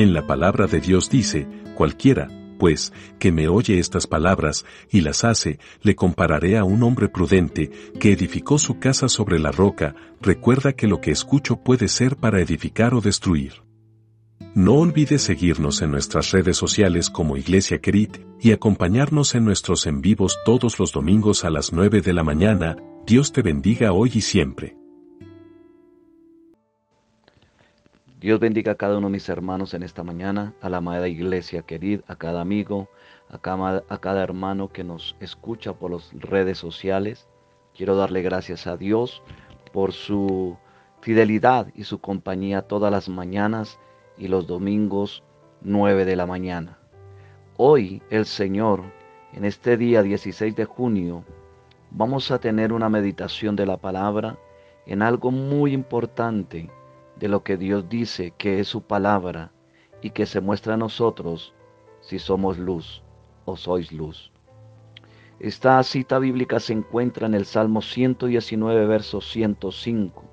En la palabra de Dios dice, cualquiera, pues, que me oye estas palabras y las hace, le compararé a un hombre prudente que edificó su casa sobre la roca, recuerda que lo que escucho puede ser para edificar o destruir. No olvides seguirnos en nuestras redes sociales como Iglesia Querit y acompañarnos en nuestros en vivos todos los domingos a las 9 de la mañana. Dios te bendiga hoy y siempre. Dios bendiga a cada uno de mis hermanos en esta mañana, a la amada iglesia querida, a cada amigo, a cada, a cada hermano que nos escucha por las redes sociales. Quiero darle gracias a Dios por su fidelidad y su compañía todas las mañanas y los domingos 9 de la mañana. Hoy el Señor, en este día 16 de junio, vamos a tener una meditación de la palabra en algo muy importante de lo que Dios dice que es su palabra y que se muestra a nosotros si somos luz o sois luz. Esta cita bíblica se encuentra en el Salmo 119, verso 105.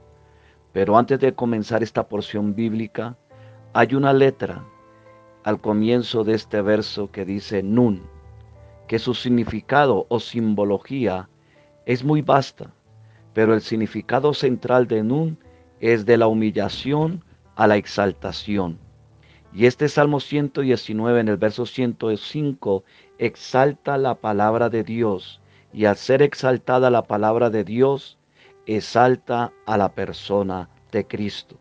Pero antes de comenzar esta porción bíblica, hay una letra al comienzo de este verso que dice Nun, que su significado o simbología es muy vasta, pero el significado central de Nun es de la humillación a la exaltación. Y este Salmo 119 en el verso 105 exalta la palabra de Dios y al ser exaltada la palabra de Dios, exalta a la persona de Cristo.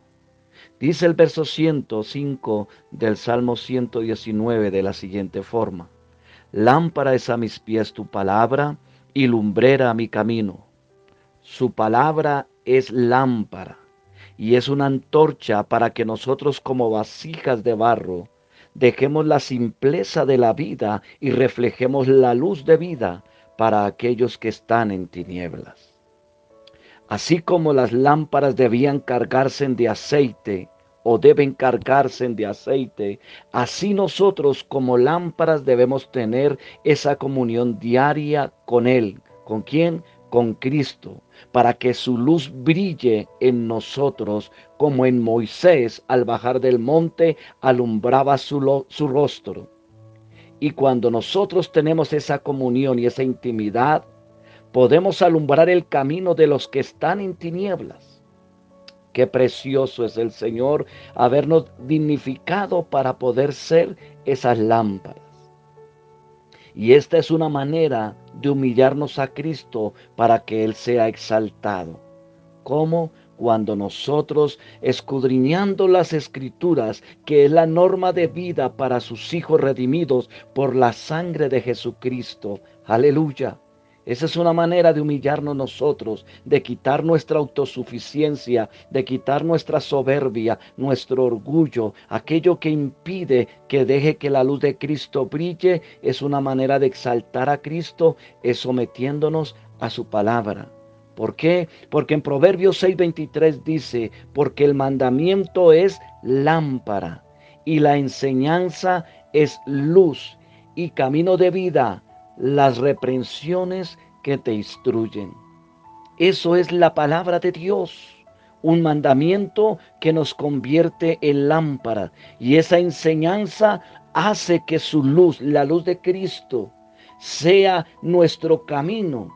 Dice el verso 105 del Salmo 119 de la siguiente forma. Lámpara es a mis pies tu palabra y lumbrera a mi camino. Su palabra es lámpara y es una antorcha para que nosotros como vasijas de barro dejemos la simpleza de la vida y reflejemos la luz de vida para aquellos que están en tinieblas. Así como las lámparas debían cargarse de aceite o deben cargarse de aceite, así nosotros como lámparas debemos tener esa comunión diaria con Él. ¿Con quién? Con Cristo, para que su luz brille en nosotros, como en Moisés al bajar del monte alumbraba su, su rostro. Y cuando nosotros tenemos esa comunión y esa intimidad, podemos alumbrar el camino de los que están en tinieblas. Qué precioso es el Señor habernos dignificado para poder ser esas lámparas. Y esta es una manera de humillarnos a Cristo para que Él sea exaltado. ¿Cómo? Cuando nosotros, escudriñando las escrituras, que es la norma de vida para sus hijos redimidos por la sangre de Jesucristo, aleluya, esa es una manera de humillarnos nosotros, de quitar nuestra autosuficiencia, de quitar nuestra soberbia, nuestro orgullo, aquello que impide que deje que la luz de Cristo brille. Es una manera de exaltar a Cristo, es sometiéndonos a su palabra. ¿Por qué? Porque en Proverbios 6:23 dice, porque el mandamiento es lámpara y la enseñanza es luz y camino de vida las reprensiones que te instruyen. Eso es la palabra de Dios, un mandamiento que nos convierte en lámpara y esa enseñanza hace que su luz, la luz de Cristo, sea nuestro camino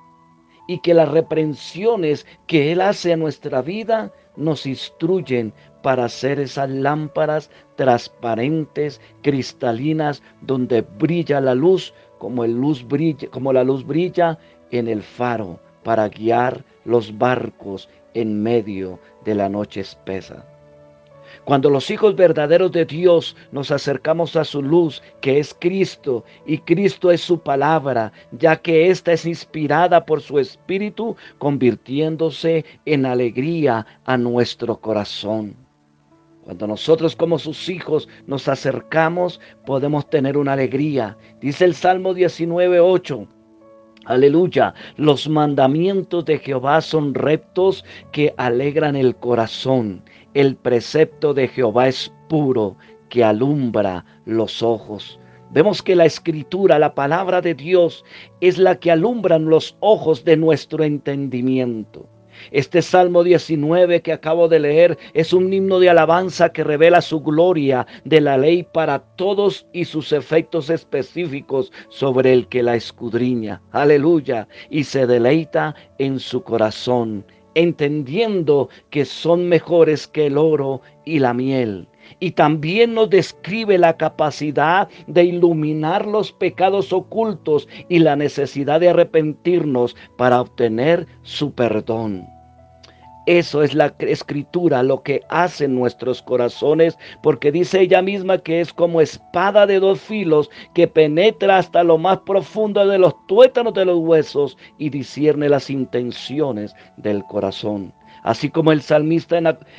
y que las reprensiones que Él hace a nuestra vida nos instruyen para hacer esas lámparas transparentes, cristalinas, donde brilla la luz como, el luz como la luz brilla en el faro para guiar los barcos en medio de la noche espesa. Cuando los hijos verdaderos de Dios nos acercamos a su luz, que es Cristo, y Cristo es su palabra, ya que ésta es inspirada por su Espíritu, convirtiéndose en alegría a nuestro corazón. Cuando nosotros como sus hijos nos acercamos, podemos tener una alegría. Dice el Salmo 19.8. Aleluya. Los mandamientos de Jehová son rectos que alegran el corazón. El precepto de Jehová es puro que alumbra los ojos. Vemos que la escritura, la palabra de Dios, es la que alumbra los ojos de nuestro entendimiento. Este Salmo 19 que acabo de leer es un himno de alabanza que revela su gloria de la ley para todos y sus efectos específicos sobre el que la escudriña. Aleluya. Y se deleita en su corazón, entendiendo que son mejores que el oro y la miel y también nos describe la capacidad de iluminar los pecados ocultos y la necesidad de arrepentirnos para obtener su perdón. Eso es la escritura, lo que hace nuestros corazones, porque dice ella misma que es como espada de dos filos que penetra hasta lo más profundo de los tuétanos de los huesos y discierne las intenciones del corazón. Así como el salmista,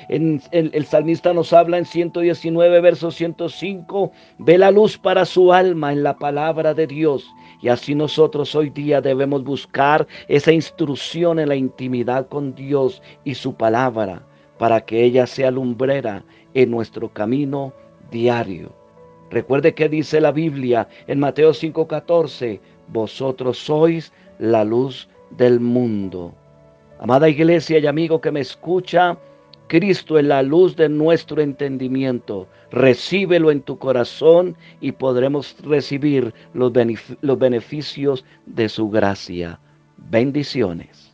en, el salmista nos habla en 119, verso 105, ve la luz para su alma en la palabra de Dios. Y así nosotros hoy día debemos buscar esa instrucción en la intimidad con Dios y su palabra para que ella sea lumbrera en nuestro camino diario. Recuerde que dice la Biblia en Mateo 5:14, vosotros sois la luz del mundo. Amada iglesia y amigo que me escucha, Cristo es la luz de nuestro entendimiento. Recíbelo en tu corazón y podremos recibir los, beneficios de su gracia. Bendiciones.